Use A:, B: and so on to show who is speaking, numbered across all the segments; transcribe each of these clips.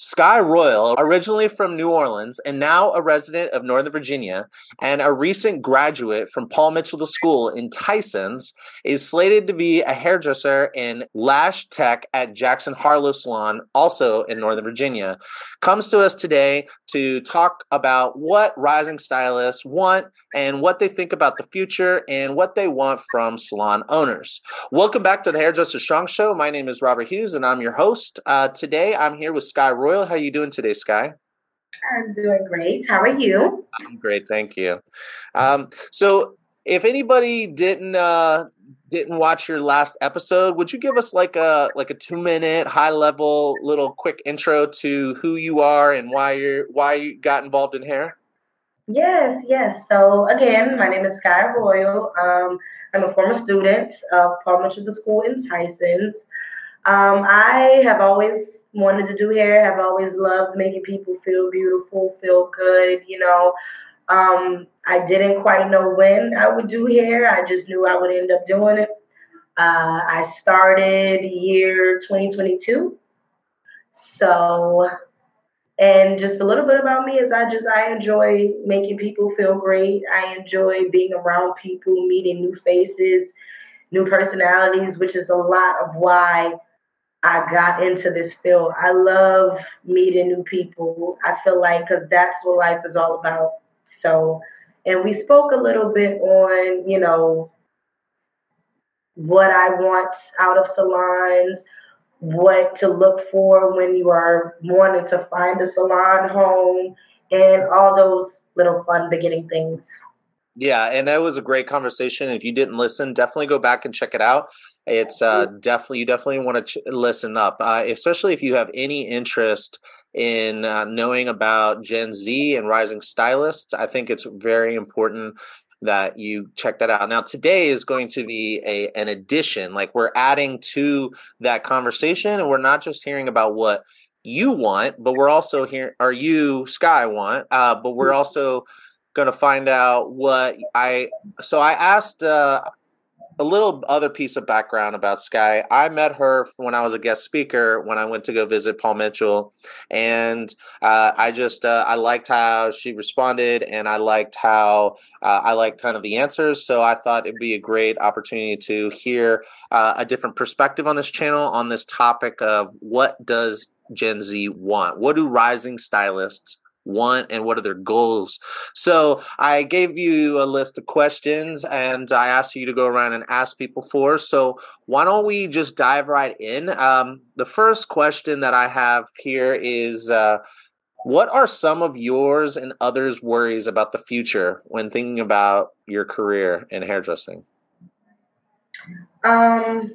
A: Skky Royal, originally from New Orleans and now a resident of Northern Virginia and a recent graduate from Paul Mitchell School in Tysons, is slated to be a hairdresser in Lash Tech at Jackson Harlow Salon, also in Northern Virginia. Comes to us today to talk about what rising stylists want and what they think about the future and what they want from salon owners. Welcome back to the Hairdresser Strong Show. My name is Robert Hughes and I'm your host. Uh, today I'm here with Skky Royal Royal. How are you doing today, Skky?
B: I'm doing great. How are you?
A: I'm great, thank you. Um, so, if anybody didn't uh, didn't watch your last episode, would you give us like a like a two minute high level little quick intro to who you are and why you're why you got involved in hair?
B: Yes, yes. So again, my name is Skky Royal. Um, I'm a former student of Paul Mitchell the School in Tysons. Um, I have always wanted to do hair, I've always loved making people feel beautiful, feel good, you know. Um, I didn't quite know when I would do hair. I just knew I would end up doing it. Uh, I started year 2022. So, and just a little bit about me is I just I enjoy making people feel great. I enjoy being around people, meeting new faces, new personalities, which is a lot of why I got into this field. I love meeting new people. I feel like because that's what life is all about. So, and we spoke a little bit on, you know, what I want out of salons, what to look for when you are wanting to find a salon home, and all those little fun beginning things.
A: Yeah, and that was a great conversation. If you didn't listen, definitely go back and check it out. It's uh, definitely you definitely want to ch- listen up, uh, especially if you have any interest in uh, knowing about Gen Z and rising stylists. I think it's very important that you check that out. Now, today is going to be a an addition, like we're adding to that conversation, and we're not just hearing about what you want, but we're also here. Are you Skky want? Uh, but we're also going to find out what I. So I asked. Uh, a little other piece of background about Skky. I met her when I was a guest speaker when I went to go visit Paul Mitchell, and uh, I just uh, I liked how she responded, and I liked how uh, I liked kind of the answers. So I thought it'd be a great opportunity to hear uh, a different perspective on this channel on this topic of what does Gen Z want? What do rising stylists want and what are their goals. So I gave you a list of questions and I asked you to go around and ask people for. So why don't we just dive right in? Um, the first question that I have here is uh, what are some of yours and others' worries about the future when thinking about your career in hairdressing?
B: Um,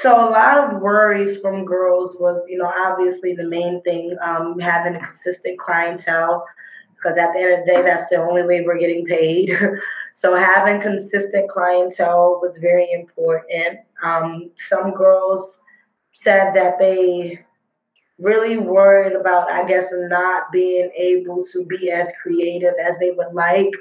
B: so a lot of worries from girls was, you know, obviously the main thing, um, having a consistent clientele, because at the end of the day, that's the only way we're getting paid. so having consistent clientele was very important. Um, some girls said that they really worried about, I guess, not being able to be as creative as they would like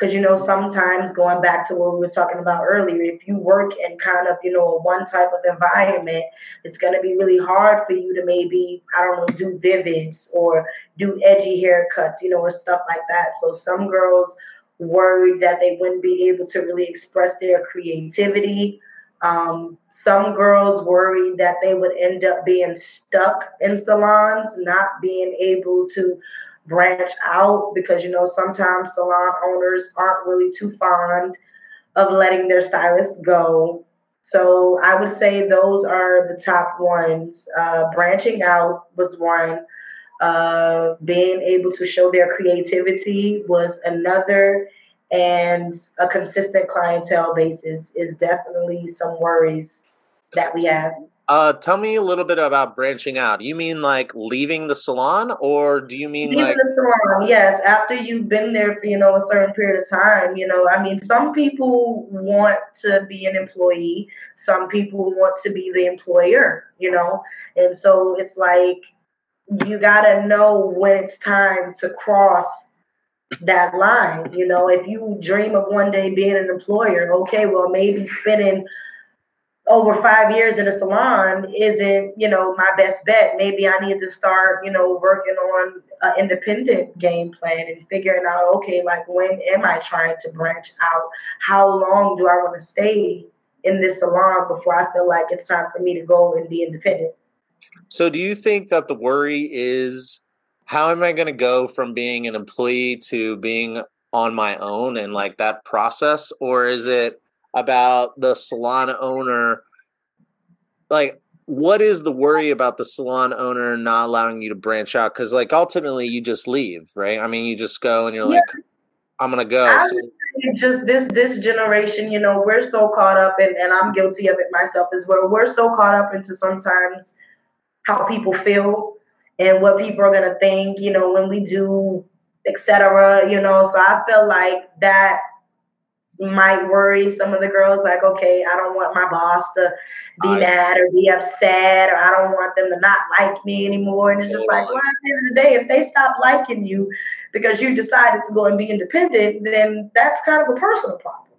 B: because, you know, sometimes going back to what we were talking about earlier, if you work in kind of, you know, a one type of environment, it's going to be really hard for you to maybe, I don't know, do vivids or do edgy haircuts, you know, or stuff like that. So some girls worried that they wouldn't be able to really express their creativity. Um, some girls worried that they would end up being stuck in salons, not being able to branch out because you know sometimes salon owners aren't really too fond of letting their stylists go. So I would say those are the top ones. Uh, branching out was one. Uh, being able to show their creativity was another. And a consistent clientele basis is definitely some worries that we have.
A: Uh, tell me a little bit about branching out. You mean like leaving the salon, or do you mean
B: leaving
A: like
B: the salon? Yes, after you've been there for you know a certain period of time. You know, I mean, some people want to be an employee, some people want to be the employer. You know, and so it's like you gotta know when it's time to cross that line. You know, if you dream of one day being an employer, okay, well maybe spending over five years in a salon isn't, you know, my best bet. Maybe I need to start, you know, working on an independent game plan and figuring out, okay, like when am I trying to branch out? How long do I want to stay in this salon before I feel like it's time for me to go and be independent?
A: So, do you think that the worry is how am I going to go from being an employee to being on my own and like that process? Or is it about the salon owner? Like, what is the worry about the salon owner not allowing you to branch out? Because, like, ultimately, you just leave, right? I mean, you just go and you're yeah. like, I'm to go.
B: So, just this this generation, you know, we're so caught up in, and I'm guilty of it myself as well. We're so caught up into sometimes how people feel and what people are gonna think, you know, when we do, etc. You know, so I feel like that might worry some of the girls like okay i don't want my boss to be I mad see. or be upset or i don't want them to not like me anymore and it's just like well at the end of the day if they stop liking you because you decided to go and be independent then that's kind of a personal problem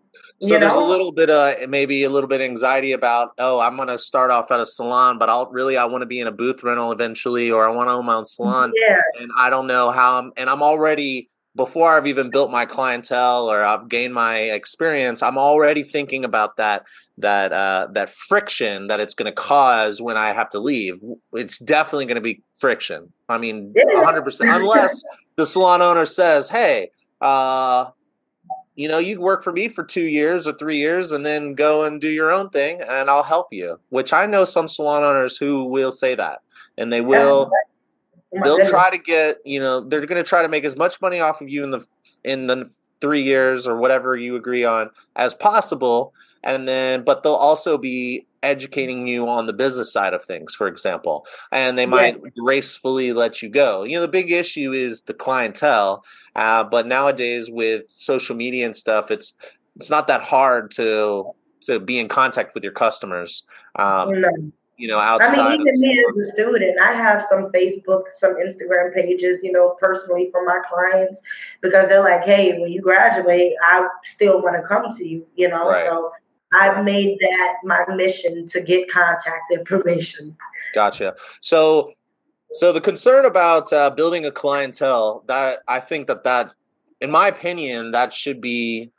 A: so there's know? a little bit of maybe a little bit of anxiety about oh I'm gonna start off at a salon, but I'll really I want to be in a booth rental eventually, or I want to own my own salon.
B: Yeah.
A: And I don't know how I'm, and I'm already before I've even built my clientele or I've gained my experience, I'm already thinking about that that uh, that friction that it's going to cause when I have to leave. It's definitely going to be friction. I mean, 100 percent. Unless the salon owner says, "Hey, uh, you know, you work for me for two years or three years and then go and do your own thing and I'll help you. Which I know some salon owners who will say that and they will. They'll try to get, you know, they're going to try to make as much money off of you in the in the three years or whatever you agree on as possible, and then but they'll also be educating you on the business side of things, for example, and they might yeah. gracefully let you go. You know, the big issue is the clientele, uh, but nowadays with social media and stuff, it's it's not that hard to to be in contact with your customers. Um, you know, outside.
B: I mean, even me as a student, I have some Facebook, some Instagram pages, you know, personally for my clients because they're like, hey, when you graduate, I still want to come to you, you know. Right. So I've made that my mission to get contact information.
A: Gotcha. So, so the concern about uh, building a clientele that I think that that, in my opinion, that should be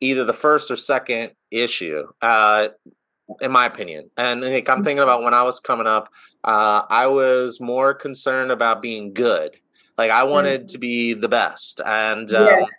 A: either the first or second issue. Uh, in my opinion. And like, I'm thinking about when I was coming up, uh, I was more concerned about being good. Like I wanted mm-hmm. to be the best, and um, yes.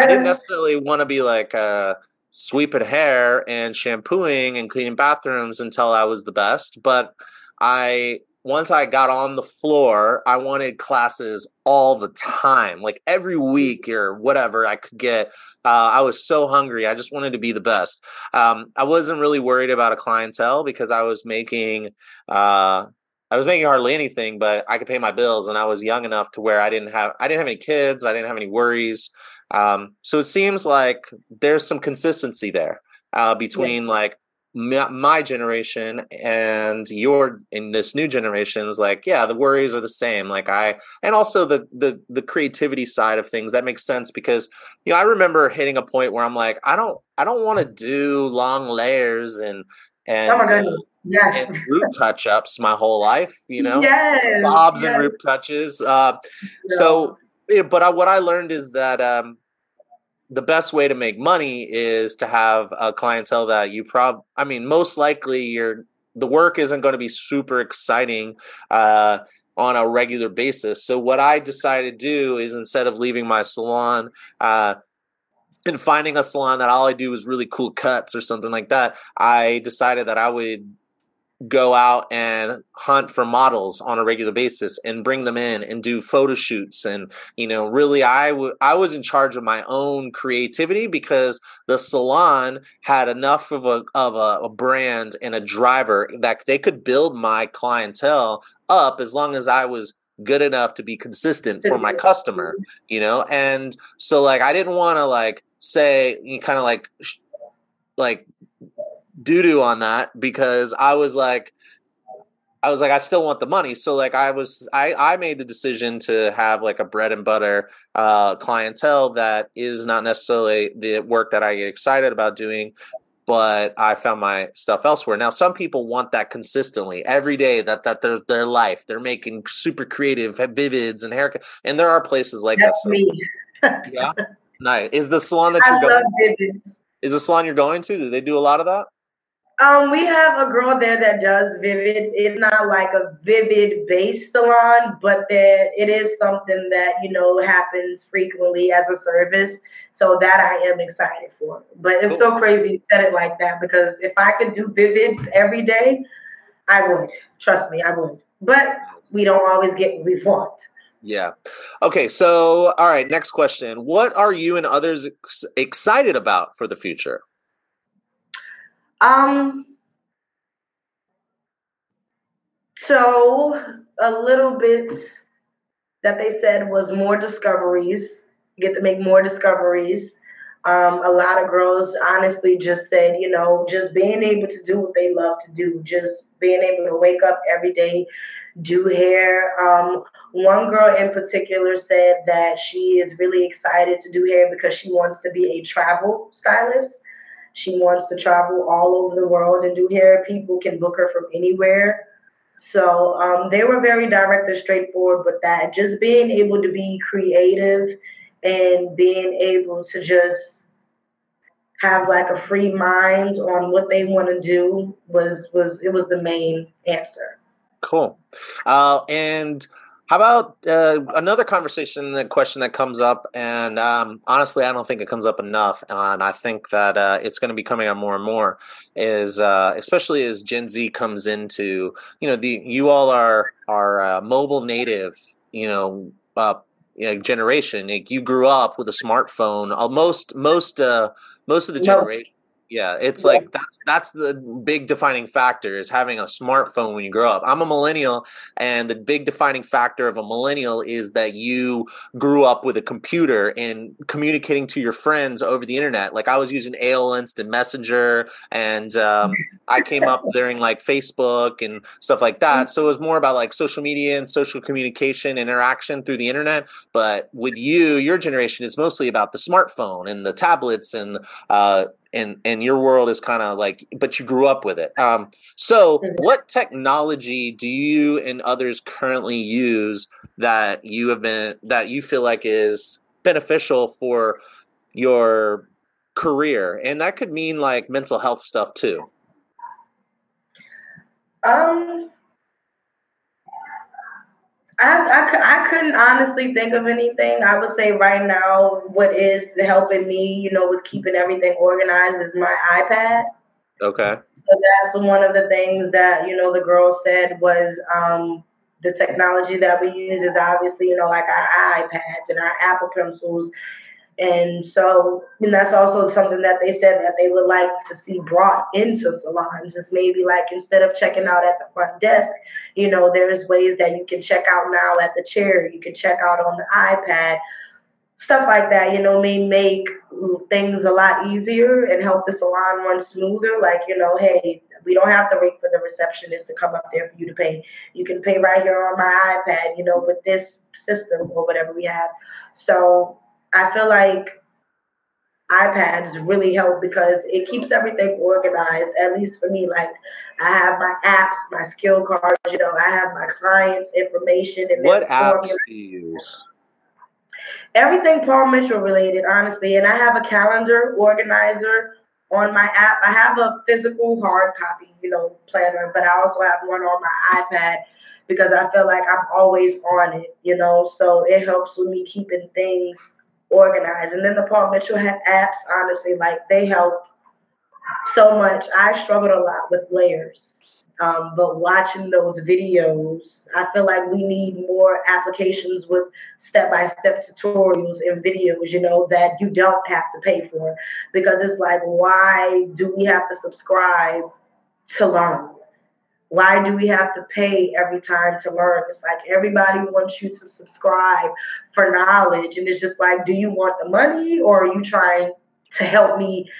A: I didn't necessarily want to be like uh, sweeping hair and shampooing and cleaning bathrooms until I was the best. But I once I got on the floor, I wanted classes all the time, like every week or whatever I could get. Uh, I was so hungry. I just wanted to be the best. Um, I wasn't really worried about a clientele because I was making. Uh, I was making hardly anything, but I could pay my bills, and I was young enough to where I didn't have I didn't have any kids, I didn't have any worries. Um, so it seems like there's some consistency there uh, between yeah. like my, generation and your in this new generation is like yeah the worries are the same like i and also the the the creativity side of things that makes sense because you know i remember hitting a point where i'm like i don't i don't want to do long layers and and, oh uh, yes. and root touch ups my whole life you know
B: yes,
A: bobs yes. and root touches uh, so but I, what i learned is that um the best way to make money is to have a clientele that you prob I mean most likely your the work isn't going to be super exciting uh, on a regular basis. So what I decided to do is instead of leaving my salon uh, and finding a salon that all I do is really cool cuts or something like that, I decided that I would go out and hunt for models on a regular basis and bring them in and do photo shoots and you know really I, w- I was in charge of my own creativity because the salon had enough of a of a, a brand and a driver that they could build my clientele up as long as I was good enough to be consistent for my customer you know? And so like i didn't want to like say you kind of like like doo doo on that because I was like, I was like, I still want the money. So like I was I, I made the decision to have like a bread and butter uh clientele that is not necessarily the work that I get excited about doing. but I found my stuff elsewhere. Now, some people want that consistently every day. That that their their life. They're making super creative vivids and haircut, and there are places like
B: That's
A: that. So,
B: me.
A: yeah, nice. Is the salon that
B: I
A: you're going?
B: vivids.
A: Is the salon you're going to? Do they do a lot of that?
B: Um, we have a girl there that does vivids. It's not like a vivid based salon, but there it is something that you know happens frequently as a service. So that I am excited for. But it's
A: Cool.
B: so crazy you said it like that because if I could do vivids every day, I would. Trust me, I would. But we don't always get what we want.
A: Yeah. Okay. So, all right. Next question. What are you and others ex- excited about for the future?
B: Um. So a little bit that they said was more discoveries. Get to make more discoveries. Um, a lot of girls honestly just said, you know, just being able to do what they love to do, just being able to wake up every day, do hair. Um, one girl in particular said that she is really excited to do hair because she wants to be a travel stylist. She wants to travel all over the world and do hair. People can book her from anywhere. So um, they were very direct and straightforward with that. Just being able to be creative and being able to just have like a free mind on what they want to do was was it was the main answer.
A: Cool. Uh, and how about uh, another conversation, the question that comes up, and um, honestly, I don't think it comes up enough, and I think that uh, it's going to be coming up more and more. Is uh, especially as Gen Z comes into, you know, the you all are are uh, mobile native, you know, uh, generation. Like you grew up with a smartphone. Uh, most most uh, most of the generation. Yeah, it's
B: Yeah.
A: like that's that's the big defining factor is having a smartphone when you grow up. I'm a millennial, and the big defining factor of a millennial is that you grew up with a computer and communicating to your friends over the internet. Like I was using AOL Instant Messenger, and um, I came up during like Facebook and stuff like that. So it was more about like social media and social communication interaction through the internet. But with you, your generation, it's mostly about the smartphone and the tablets and uh, and and your world is kind of like but you grew up with it. Um so
B: Mhm.
A: what technology do you and others currently use that you have been that you feel like is beneficial for your career? And that could mean like mental health stuff too.
B: Um, I, I, I couldn't honestly think of anything. I would say right now, what is helping me, you know, with keeping everything organized is my iPad.
A: okay
B: So that's one of the things that, you know, the girl said was um, the technology that we use is obviously, you know, like our iPads and our Apple Pencils. And so, and that's also something that they said that they would like to see brought into salons. Is maybe like instead of checking out at the front desk, you know, there's ways that you can check out now at the chair. You can check out on the iPad. Stuff like that, you know, may make things a lot easier and help the salon run smoother. Like, you know, hey, we don't have to wait for the receptionist to come up there for you to pay. You can pay right here on my iPad, you know, with this system or whatever we have. So I feel like iPads really help because it keeps everything organized. At least for me, like I have my apps, my skill cards. You know, I have my clients' information and
A: what apps do you use
B: Everything Paul Mitchell related, honestly. And I have a calendar organizer on my app. I have a physical hard copy, you know, planner, but I also have one on my iPad because I feel like I'm always on it, you know. So it helps with me keeping things organized. And then the Paul Mitchell apps, honestly, like they help so much. I struggled a lot with layers. Um, but watching those videos, I feel like we need more applications with step by step tutorials and videos, you know, that you don't have to pay for. Because it's like, why do we have to subscribe to learn? Why do we have to pay every time to learn? It's like everybody wants you to subscribe for knowledge. And it's just like, do you want the money or are you trying to help me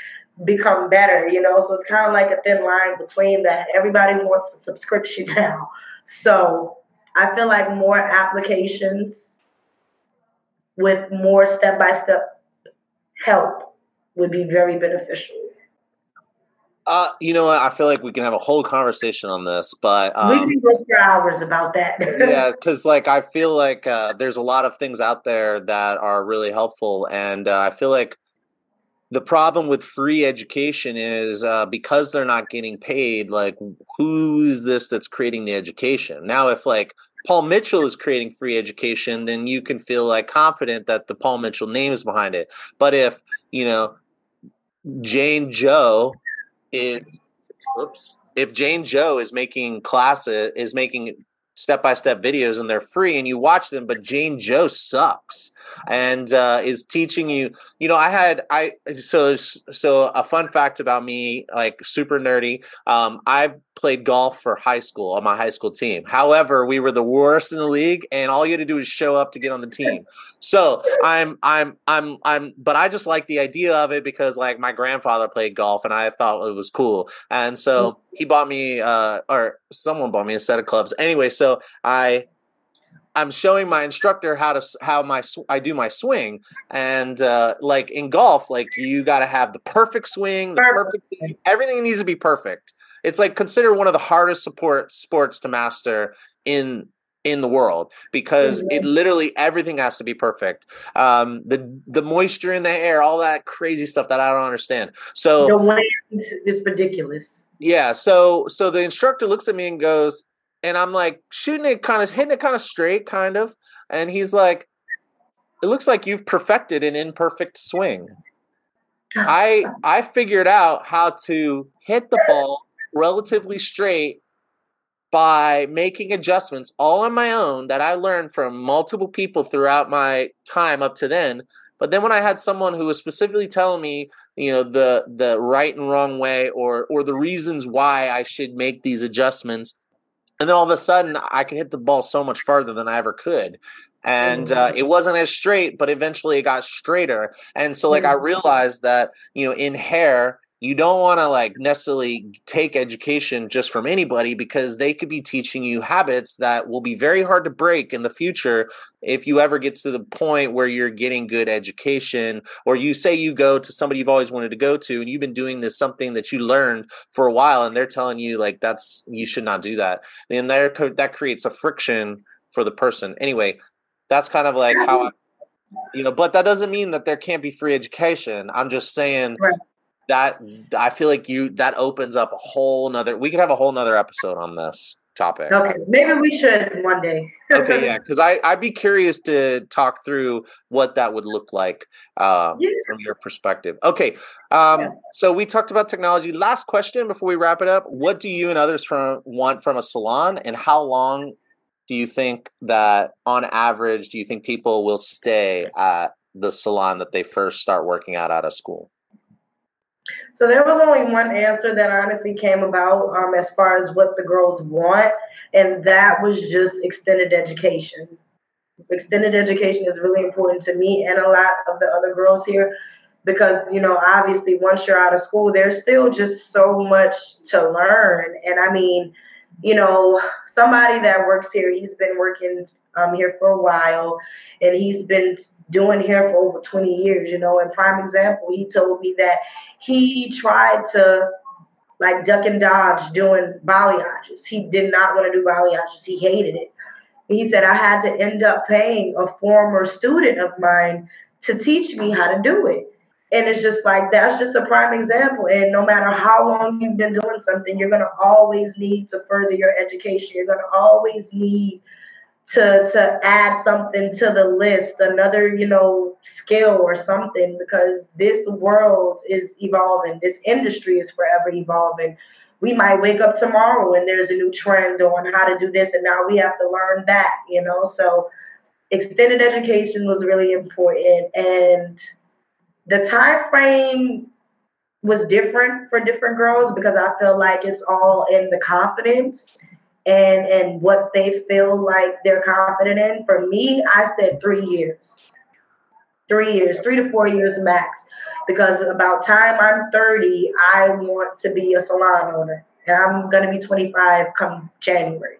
B: become better? You know, so it's kind of like a thin line between that. Everybody wants a subscription now. So I feel like more applications with more step by step help would be very beneficial.
A: Uh, you know what? I feel like we can have a whole conversation on this, but um,
B: we can go for hours about that.
A: yeah, because like I feel like uh, there's a lot of things out there that are really helpful, and uh, I feel like the problem with free education is uh, because they're not getting paid. Like, who's this that's creating the education? Now, if like Paul Mitchell is creating free education, then you can feel like confident that the Paul Mitchell name is behind it. But if you know Jane Joe is oops if Jane Joe is making classes is making step by step videos and they're free and you watch them, but Jane Joe sucks and uh, is teaching you. You know, I had I so so a fun fact about me, like super nerdy. Um, I played golf for high school on my high school team. However, we were the worst in the league, and all you had to do is show up to get on the team. So I'm I'm I'm I'm, but I just like the idea of it because like my grandfather played golf, and I thought it was cool, and so he bought me uh or someone bought me a set of clubs. Anyway, so I I'm showing my instructor how to how my I do my swing, and uh, like in golf, like you got to have the perfect swing, the perfect, perfect everything needs to be perfect. It's like considered one of the hardest support sports to master in in the world because mm-hmm. it literally everything has to be perfect. Um, the the moisture in the air, all that crazy stuff that I don't understand. So
B: the wind is ridiculous.
A: Yeah. So so the instructor looks at me and goes, and I'm like shooting it kind of hitting it kind of straight, kind of, and he's like, "It looks like you've perfected an imperfect swing." I I figured out how to hit the ball relatively straight by making adjustments all on my own that I learned from multiple people throughout my time up to then. But then when I had someone who was specifically telling me, you know, the the right and wrong way or or the reasons why I should make these adjustments, and then all of a sudden I could hit the ball so much farther than I ever could. And uh, it wasn't as straight, but eventually it got straighter. And so, like, I realized that, you know, in hair, you don't want to like necessarily take education just from anybody because they could be teaching you habits that will be very hard to break in the future if you ever get to the point where you're getting good education or you say you go to somebody you've always wanted to go to and you've been doing this something that you learned for a while and they're telling you like that's you should not do that then there that creates a friction for the person. Anyway that's kind of like how I, you know but that doesn't mean that there can't be free education. I'm just saying right that I feel like you that opens up a whole nother. We could have a whole nother episode on this topic.
B: Okay, maybe we should one day.
A: okay, yeah, because I I'd be curious to talk through what that would look like uh, yeah. from your perspective. Okay, um, yeah. so we talked about technology. Last question before we wrap it up: What do you and others from want from a salon, and how long do you think that, on average, do you think people will stay at the salon that they first start working out out of school?
B: So there was only one answer that honestly came about um, as far as what the girls want, and that was just extended education. Extended education is really important to me and a lot of the other girls here because, you know, obviously once you're out of school, there's still just so much to learn. And I mean, you know, somebody that works here, he's been working um, here for a while, and he's been doing hair for over 20 years. You know, and prime example, he told me that he tried to like duck and dodge doing balayages. He did not want to do balayages. He hated it. He said I had to end up paying a former student of mine to teach me how to do it. And it's just like that's just a prime example. And no matter how long you've been doing something, you're gonna always need to further your education. You're gonna always need to to add something to the list, another, you know, skill or something because this world is evolving. This industry is forever evolving. We might wake up tomorrow and there's a new trend on how to do this and now we have to learn that, you know. So extended education was really important and the time frame was different for different girls because I feel like it's all in the confidence and and what they feel like they're confident in. For me, I said three years. Three years, three to four years max. Because about time I'm 30, I want to be a salon owner. And I'm gonna be 25 come January.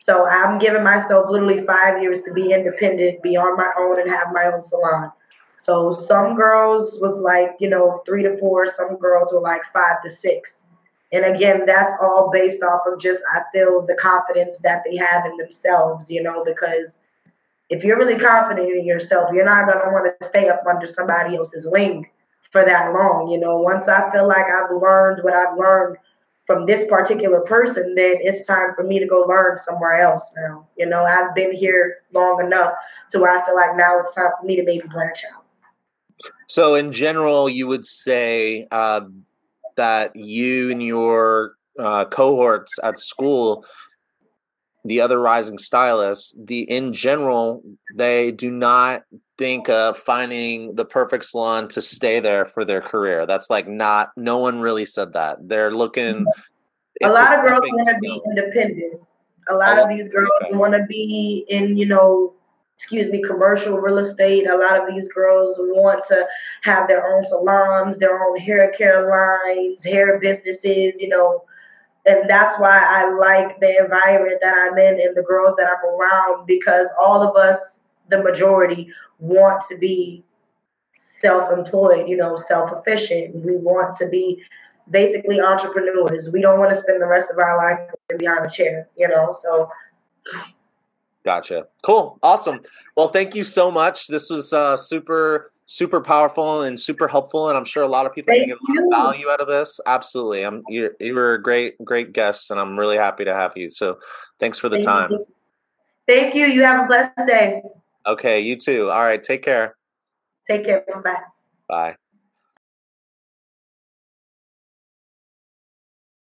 B: So I'm giving myself literally five years to be independent, be on my own and have my own salon. So some girls was like, you know, three to four, some girls were like five to six. And again, that's all based off of just, I feel, the confidence that they have in themselves, you know, because if you're really confident in yourself, you're not going to want to stay up under somebody else's wing for that long. You know, once I feel like I've learned what I've learned from this particular person, then it's time for me to go learn somewhere else now. You know, I've been here long enough to where I feel like now it's time for me to maybe branch out.
A: So, in general, you would say uh, that you and your uh, cohorts at school, the other rising stylists, the in general, they do not think of finding the perfect salon to stay there for their career. That's like not. No one really said that. They're looking.
B: A lot of girls want to be independent. A lot oh, of these girls want to be in, you know, excuse me, commercial real estate. A lot of these girls want to have their own salons, their own hair care lines, hair businesses, you know. And that's why I like the environment that I'm in and the girls that I'm around because all of us, the majority, want to be self employed, you know, self efficient. We want to be basically entrepreneurs. We don't want to spend the rest of our life behind a chair, you know. So
A: Gotcha. Cool. Awesome. Well, thank you so much. This was uh, super, super powerful and super helpful, and I'm sure a lot of people thank get a lot of value out of this. Absolutely. I'm you you were a great, great guest, and I'm really happy to have you. So, thanks for the thank time.
B: You. Thank you. You have a blessed day.
A: Okay. You too. All right. Take care.
B: Take care. Bye.
A: Bye.